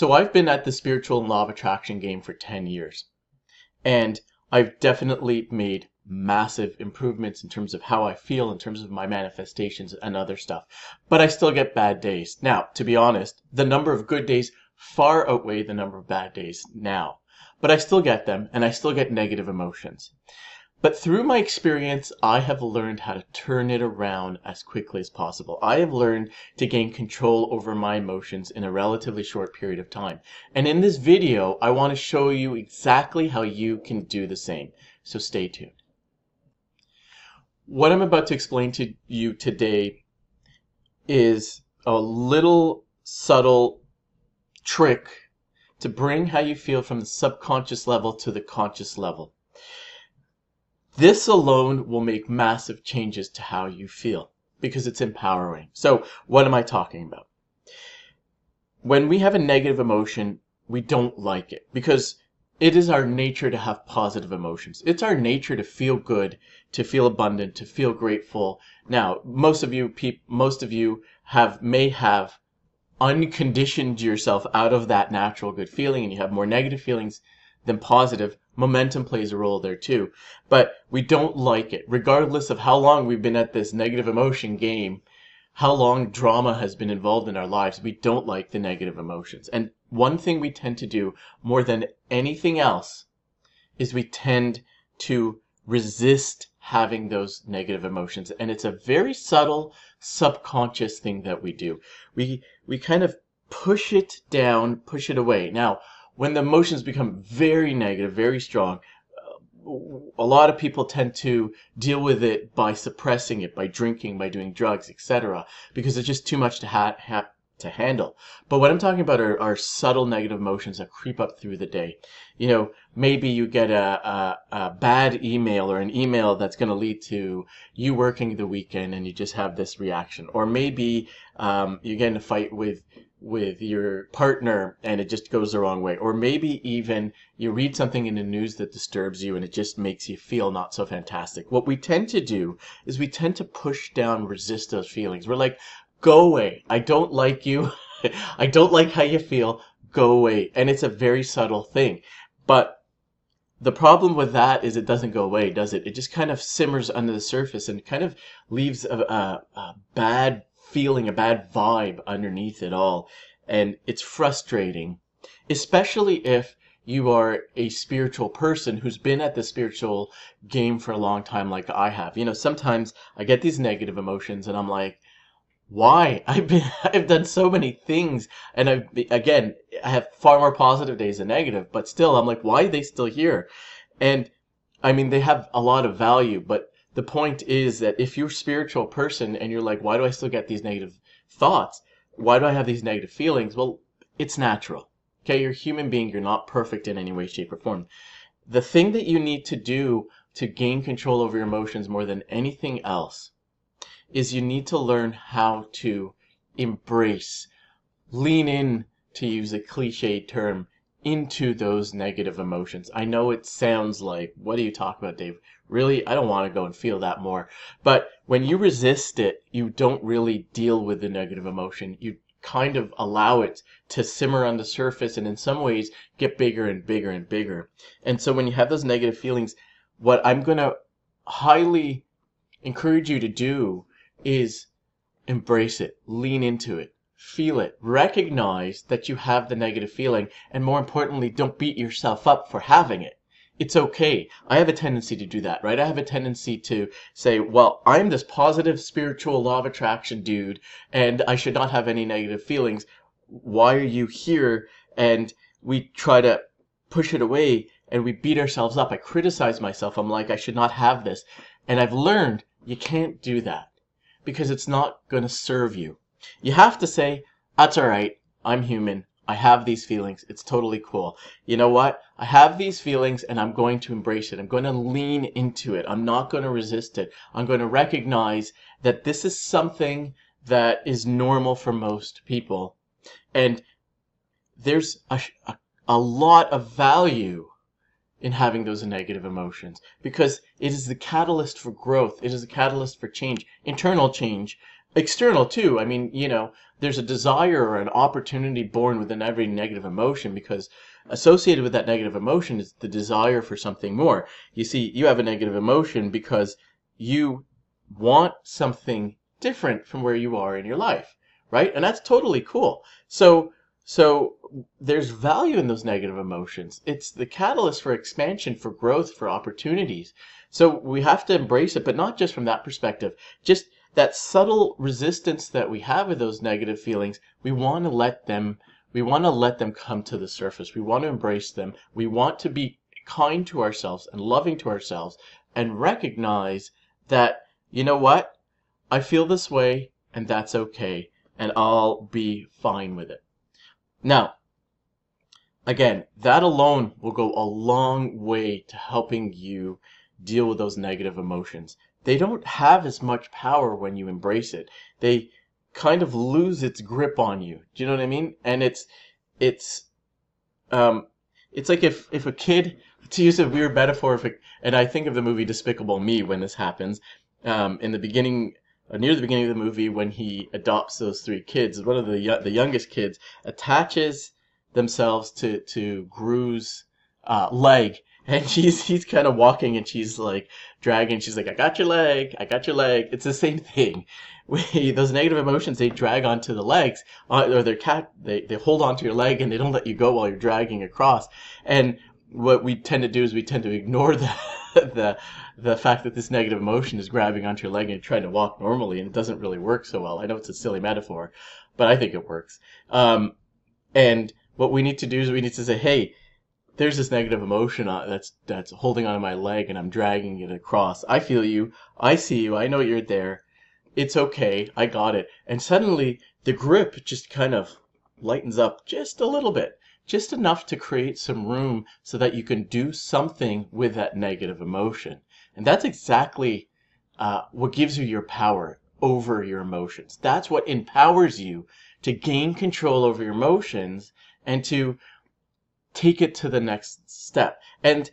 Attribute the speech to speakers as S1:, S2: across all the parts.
S1: So I've been at the spiritual law of attraction game for 10 years. And I've definitely made massive improvements in terms of how I feel, in terms of my manifestations and other stuff. But I still get bad days. Now, to be honest, the number of good days far outweigh the number of bad days now. But I still get them and I still get negative emotions. But through my experience, I have learned how to turn it around as quickly as possible. I have learned to gain control over my emotions in a relatively short period of time. And in this video, I want to show you exactly how you can do the same. So stay tuned. What I'm about to explain to you today is a little subtle trick to bring how you feel from the subconscious level to the conscious level. This alone will make massive changes to how you feel because it's empowering. So, what am I talking about? When we have a negative emotion, we don't like it because it is our nature to have positive emotions. It's our nature to feel good, to feel abundant, to feel grateful. Now, most of you peop- most of you have may have unconditioned yourself out of that natural good feeling and you have more negative feelings than positive momentum plays a role there too. But we don't like it, regardless of how long we've been at this negative emotion game, how long drama has been involved in our lives. We don't like the negative emotions. And one thing we tend to do more than anything else is we tend to resist having those negative emotions. And it's a very subtle, subconscious thing that we do. We, we kind of push it down, push it away. Now, when the emotions become very negative, very strong, a lot of people tend to deal with it by suppressing it, by drinking, by doing drugs, etc., because it's just too much to ha-, ha- to handle. But what I'm talking about are, are, subtle negative emotions that creep up through the day. You know, maybe you get a, a, a bad email or an email that's going to lead to you working the weekend and you just have this reaction. Or maybe um, you get in a fight with with your partner and it just goes the wrong way. Or maybe even you read something in the news that disturbs you and it just makes you feel not so fantastic. What we tend to do is we tend to push down, resist those feelings. We're like, go away. I don't like you. I don't like how you feel. Go away. And it's a very subtle thing. But the problem with that is it doesn't go away, does it? It just kind of simmers under the surface and kind of leaves a, a, a bad feeling, a bad vibe underneath it all. And it's frustrating, especially if you are a spiritual person who's been at the spiritual game for a long time, like I have. You know, sometimes I get these negative emotions and I'm like, why? I've been, I've done so many things, and I've again, I have far more positive days than negative, but still, I'm like, why are they still here? And I mean, they have a lot of value, but the point is that if you're a spiritual person and you're like, why do I still get these negative thoughts? Why do I have these negative feelings? Well, it's natural. Okay, you're a human being. You're not perfect in any way, shape, or form. The thing that you need to do to gain control over your emotions more than anything else is you need to learn how to embrace, lean in, to use a cliche term, into those negative emotions. I know it sounds like, what are you talking about, Dave? Really, I don't want to go and feel that more. But when you resist it, you don't really deal with the negative emotion. You kind of allow it to simmer on the surface and in some ways get bigger and bigger and bigger. And so when you have those negative feelings, what I'm going to highly encourage you to do is embrace it, lean into it, Feel it. Recognize that you have the negative feeling. And more importantly, don't beat yourself up for having it. It's okay. I have a tendency to do that, right? I have a tendency to say, well, I'm this positive spiritual law of attraction dude, and I should not have any negative feelings. Why are you here? And we try to push it away and we beat ourselves up. I criticize myself. I'm like, I should not have this. And I've learned you can't do that because it's not going to serve you. You have to say, that's all right. I'm human. I have these feelings. It's totally cool. You know what? I have these feelings and I'm going to embrace it. I'm going to lean into it. I'm not going to resist it. I'm going to recognize that this is something that is normal for most people. And there's a, a, a lot of value in having those negative emotions because it is the catalyst for growth. It is the catalyst for change, internal change, external too. I mean, you know, there's a desire or an opportunity born within every negative emotion because associated with that negative emotion is the desire for something more. You see, you have a negative emotion because you want something different from where you are in your life, right? And that's totally cool. So, so there's value in those negative emotions. It's the catalyst for expansion, for growth, for opportunities. So we have to embrace it, but not just from that perspective. Just that subtle resistance that we have with those negative feelings, we want to let them we want to let them come to the surface. We want to embrace them. We want to be kind to ourselves and loving to ourselves and recognize that you know what? I feel this way and that's okay and I'll be fine with it. Now, again, that alone will go a long way to helping you deal with those negative emotions they don't have as much power when you embrace it. They kind of lose its grip on you. Do you know what I mean? And it's it's um it's like if if a kid to use a weird metaphor if it, and I think of the movie Despicable Me when this happens. Um, in the beginning uh, near the beginning of the movie when he adopts those three kids, one of the the youngest kids attaches themselves to to Gru's uh, leg and she's he's kind of walking and she's like dragging. She's like i got your leg. I got your leg. It's the same thing. We, those negative emotions they drag onto the legs uh, or their cat they, they hold onto your leg and they don't let you go while you're dragging across. And what we tend to do is we tend to ignore the the the fact that this negative emotion is grabbing onto your leg and trying to walk normally and it doesn't really work so well. I know it's a silly metaphor but i think it works. Um, and what we need to do is we need to say hey there's this negative emotion that's that's holding onto my leg and I'm dragging it across. I feel you. I see you. I know you're there. It's okay. I got it. And suddenly the grip just kind of lightens up just a little bit, just enough to create some room so that you can do something with that negative emotion. And that's exactly uh, what gives you your power over your emotions. That's what empowers you to gain control over your emotions and to take it to the next step. And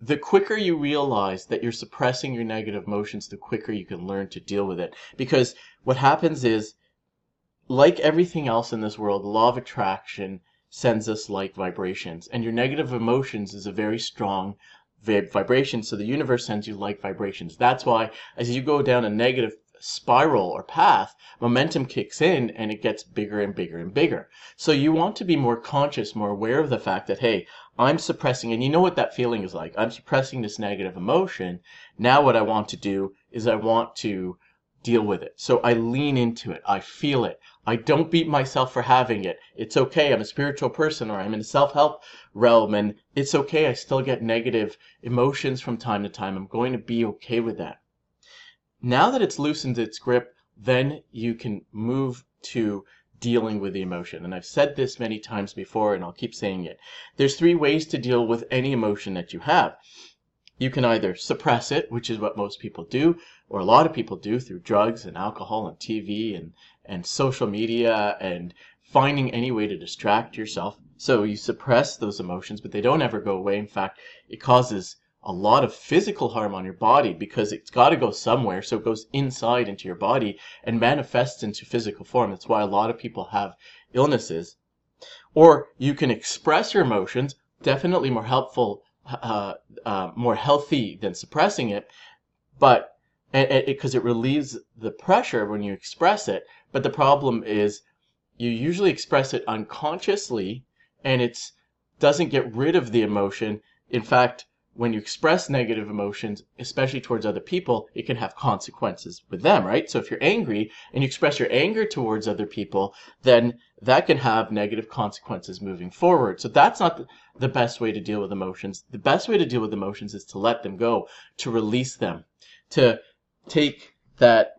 S1: the quicker you realize that you're suppressing your negative emotions, the quicker you can learn to deal with it. Because what happens is, like everything else in this world, law of attraction sends us like vibrations. And your negative emotions is a very strong vibration. So the universe sends you like vibrations. That's why as you go down a negative spiral or path, momentum kicks in and it gets bigger and bigger and bigger. So you want to be more conscious, more aware of the fact that, hey, I'm suppressing, and you know what that feeling is like. I'm suppressing this negative emotion. Now what I want to do is I want to deal with it. So I lean into it. I feel it. I don't beat myself for having it. It's okay. I'm a spiritual person or I'm in the self-help realm and it's okay. I still get negative emotions from time to time. I'm going to be okay with that. Now that it's loosened its grip, then you can move to dealing with the emotion. And I've said this many times before, and I'll keep saying it. There's three ways to deal with any emotion that you have. You can either suppress it, which is what most people do, or a lot of people do through drugs and alcohol and TV and, and social media and finding any way to distract yourself. So you suppress those emotions, but they don't ever go away. In fact, it causes a lot of physical harm on your body because it's got to go somewhere. So it goes inside into your body and manifests into physical form. That's why a lot of people have illnesses. Or you can express your emotions, definitely more helpful, uh, uh, more healthy than suppressing it, but because it, it relieves the pressure when you express it. But the problem is you usually express it unconsciously and it doesn't get rid of the emotion. In fact, when you express negative emotions, especially towards other people, it can have consequences with them, right? So if you're angry and you express your anger towards other people, then that can have negative consequences moving forward. So that's not the best way to deal with emotions. The best way to deal with emotions is to let them go, to release them, to take that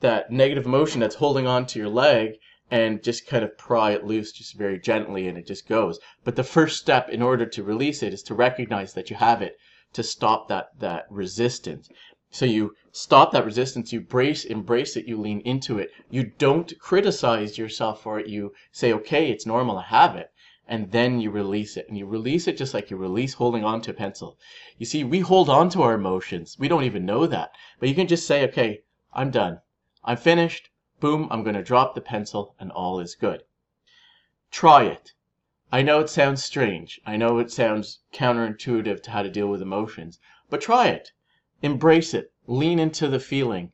S1: that negative emotion that's holding on to your leg and just kind of pry it loose just very gently and it just goes. But the first step in order to release it is to recognize that you have it, to stop that, that resistance. So you stop that resistance, you brace, embrace it, you lean into it. You don't criticize yourself for it. You say, okay, it's normal, I have it. And then you release it. And you release it just like you release holding on to a pencil. You see, we hold on to our emotions. We don't even know that. But you can just say, okay, I'm done. I'm finished. Boom, I'm going to drop the pencil and all is good. Try it. I know it sounds strange. I know it sounds counterintuitive to how to deal with emotions, but try it. Embrace it. Lean into the feeling.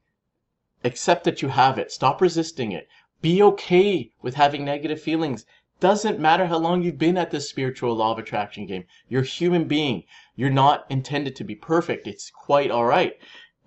S1: Accept that you have it. Stop resisting it. Be okay with having negative feelings. Doesn't matter how long you've been at this spiritual law of attraction game. You're a human being. You're not intended to be perfect. It's quite all right.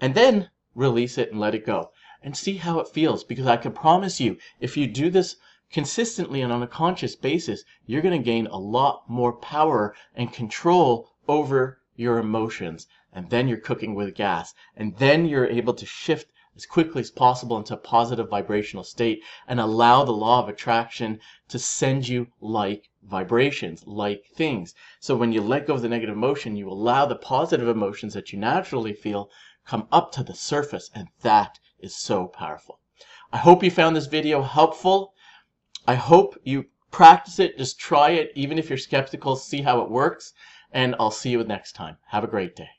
S1: And then release it and let it go and see how it feels because I can promise you if you do this consistently and on a conscious basis, you're going to gain a lot more power and control over your emotions. And then you're cooking with gas. And then you're able to shift as quickly as possible into a positive vibrational state and allow the law of attraction to send you like vibrations, like things. So when you let go of the negative emotion, you allow the positive emotions that you naturally feel come up to the surface and that is so powerful. I hope you found this video helpful. I hope you practice it, just try it, even if you're skeptical, see how it works, and I'll see you next time. Have a great day.